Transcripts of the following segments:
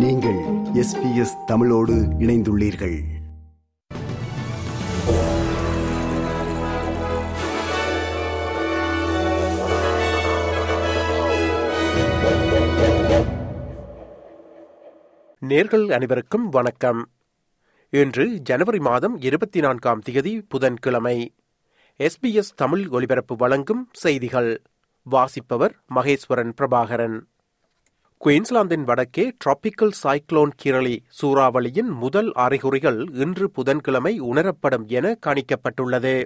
நீங்கள் எஸ்பிஎஸ் தமிழோடு இணைந்துள்ளீர்கள். நேர்கள் அனைவருக்கும் வணக்கம். இன்று ஜனவரி மாதம் இருபத்தி நான்காம் தேதி புதன்கிழமை எஸ்பிஎஸ் தமிழ் ஒலிபரப்பு வழங்கும் செய்திகள். வாசிப்பவர் மகேஸ்வரன் பிரபாகரன். குயின்ஸ்லாந்தின் வடக்கே டிராபிக்கல் சைக்ளோன் கிரளி சூறாவளியின் முதல் அறிகுறிகள் இன்று புதன்கிழமை உணரப்படும் என கணிக்கப்பட்டுள்ளது.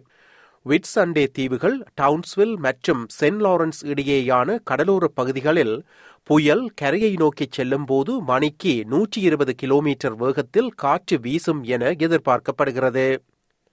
விட்சண்டே தீவுகள் டவுன்ஸ்வில் மற்றும் சென்ட் லாரன்ஸ் இடையேயான கடலோர பகுதிகளில் புயல் கரையை நோக்கிச் செல்லும்போது மணிக்கு நூற்றி இருபது கிலோமீட்டர் வேகத்தில் காற்று வீசும் என எதிர்பார்க்கப்படுகிறது.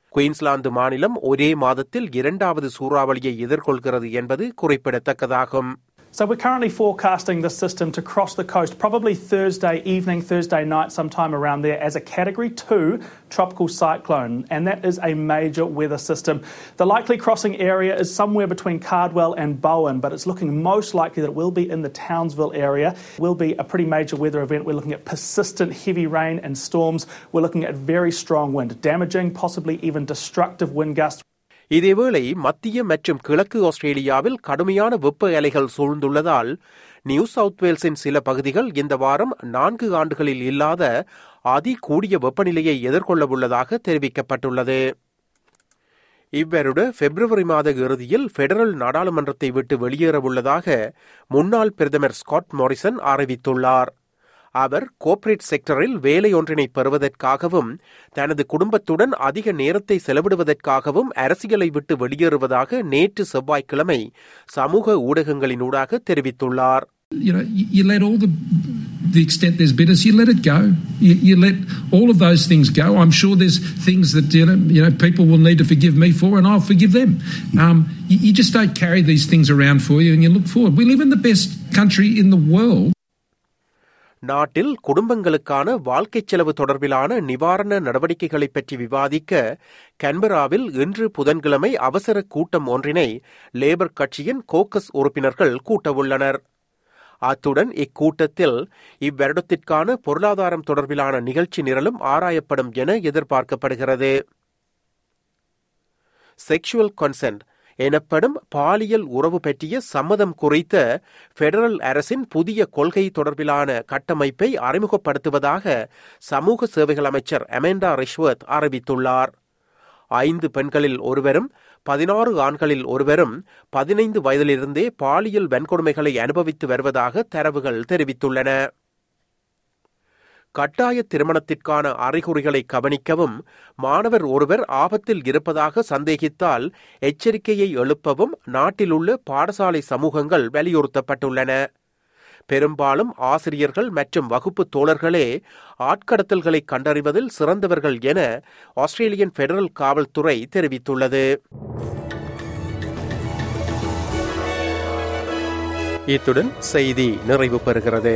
குயின்ஸ்லாந்து மாநிலம் ஒரே மாதத்தில் இரண்டாவது சூறாவளியை எதிர்கொள்கிறது என்பது குறிப்பிடத்தக்கதாகும். So we're currently forecasting this system to cross the coast probably Thursday evening, Thursday night, sometime around there, as a Category 2 tropical cyclone, and that is a major weather system. The likely crossing area is somewhere between Cardwell and Bowen, but it's looking most likely that it will be in the Townsville area. It will be a pretty major weather event. We're looking at persistent heavy rain and storms. We're looking at very strong wind, damaging, possibly even destructive wind gusts. இதேவேளை மத்திய மற்றும் கிழக்கு ஆஸ்திரேலியாவில் கடுமையான வெப்ப அலைகள் சூழ்ந்துள்ளதால் new south வேல்ஸின் சில பகுதிகள் இந்த வாரம் நான்கு ஆண்டுகளில் இல்லாத அதி கூடிய வெப்பநிலையை எதிர்கொள்ளவுள்ளதாக தெரிவிக்கப்பட்டுள்ளது. இவ்வருட பிப்ரவரி மாத இறுதியில் பெடரல் நாடாளுமன்றத்தை விட்டு வெளியேறவுள்ளதாக முன்னாள் பிரதமர் ஸ்காட் மாரிசன் அறிவித்துள்ளார். அவர் கோர்ப்பரேட் செக்டரில் வேலை ஒன்றினை பெறுவதற்காகவும் தனது குடும்பத்துடன் அதிக நேரத்தை செலவிடுவதற்காகவும் அரசியலை விட்டு வெளியேறுவதாக நேற்று செவ்வாய்க்கிழமை சமூக ஊடகங்களினூடாக தெரிவித்துள்ளார் You know, you, you let all the the extent there's bitterness, you let it go. You, you let all of those things go. I'm sure there's things that you know, you know people will need to forgive me for, and I'll forgive them. Um, you, you just don't carry these things around for you, and you look forward. We live in the best country in the world. நாட்டில் குடும்பங்களுக்கான வாழ்க்கை செலவு தொடர்பிலான நிவாரண நடவடிக்கைகளை பற்றி விவாதிக்க கன்பராவில் இன்று புதன்கிழமை அவசர கூட்டம் ஒன்றினை லேபர் கட்சியின் கோக்கஸ் உறுப்பினர்கள் கூட்டவுள்ளனர். அத்துடன் இக்கூட்டத்தில் இவ்வருடத்திற்கான பொருளாதாரம் தொடர்பிலான நிகழ்ச்சி நிரலும் ஆராயப்படும் என எதிர்பார்க்கப்படுகிறது. செக்ஷுவல் கன்சென்ட் எனப்படும் பாலியல் உறவு பற்றிய சம்மதம் குறித்த பெடரல் அரசின் புதிய கொள்கை தொடர்பிலான கட்டமைப்பை அறிமுகப்படுத்துவதாக சமூக சேவைகள் அமைச்சர் அமெண்டா ரிஷ்வத் அறிவித்துள்ளார். ஐந்து பெண்களில் ஒருவரும் பதினாறு ஆண்களில் ஒருவரும் பதினைந்து வயதிலிருந்தே பாலியல் வன்கொடுமைகளை அனுபவித்து வருவதாக தரவுகள் தெரிவித்துள்ளன. கட்டாய திருமணத்திற்கான அறிகுறிகளை கவனிக்கவும் மாணவர் ஒருவர் ஆபத்தில் இருப்பதாக சந்தேகித்தால் எச்சரிக்கையை எழுப்பவும் நாட்டிலுள்ள பாடசாலை சமூகங்கள் வலியுறுத்தப்பட்டுள்ளன. பெரும்பாலும் ஆசிரியர்கள் மற்றும் வகுப்பு தோழர்களே ஆட்கடத்தல்களை கண்டறிவதில் சிறந்தவர்கள் என ஆஸ்திரேலியன் பெடரல் காவல்துறை தெரிவித்துள்ளது. இத்துடன் செய்தி நிறைவு பெறுகிறது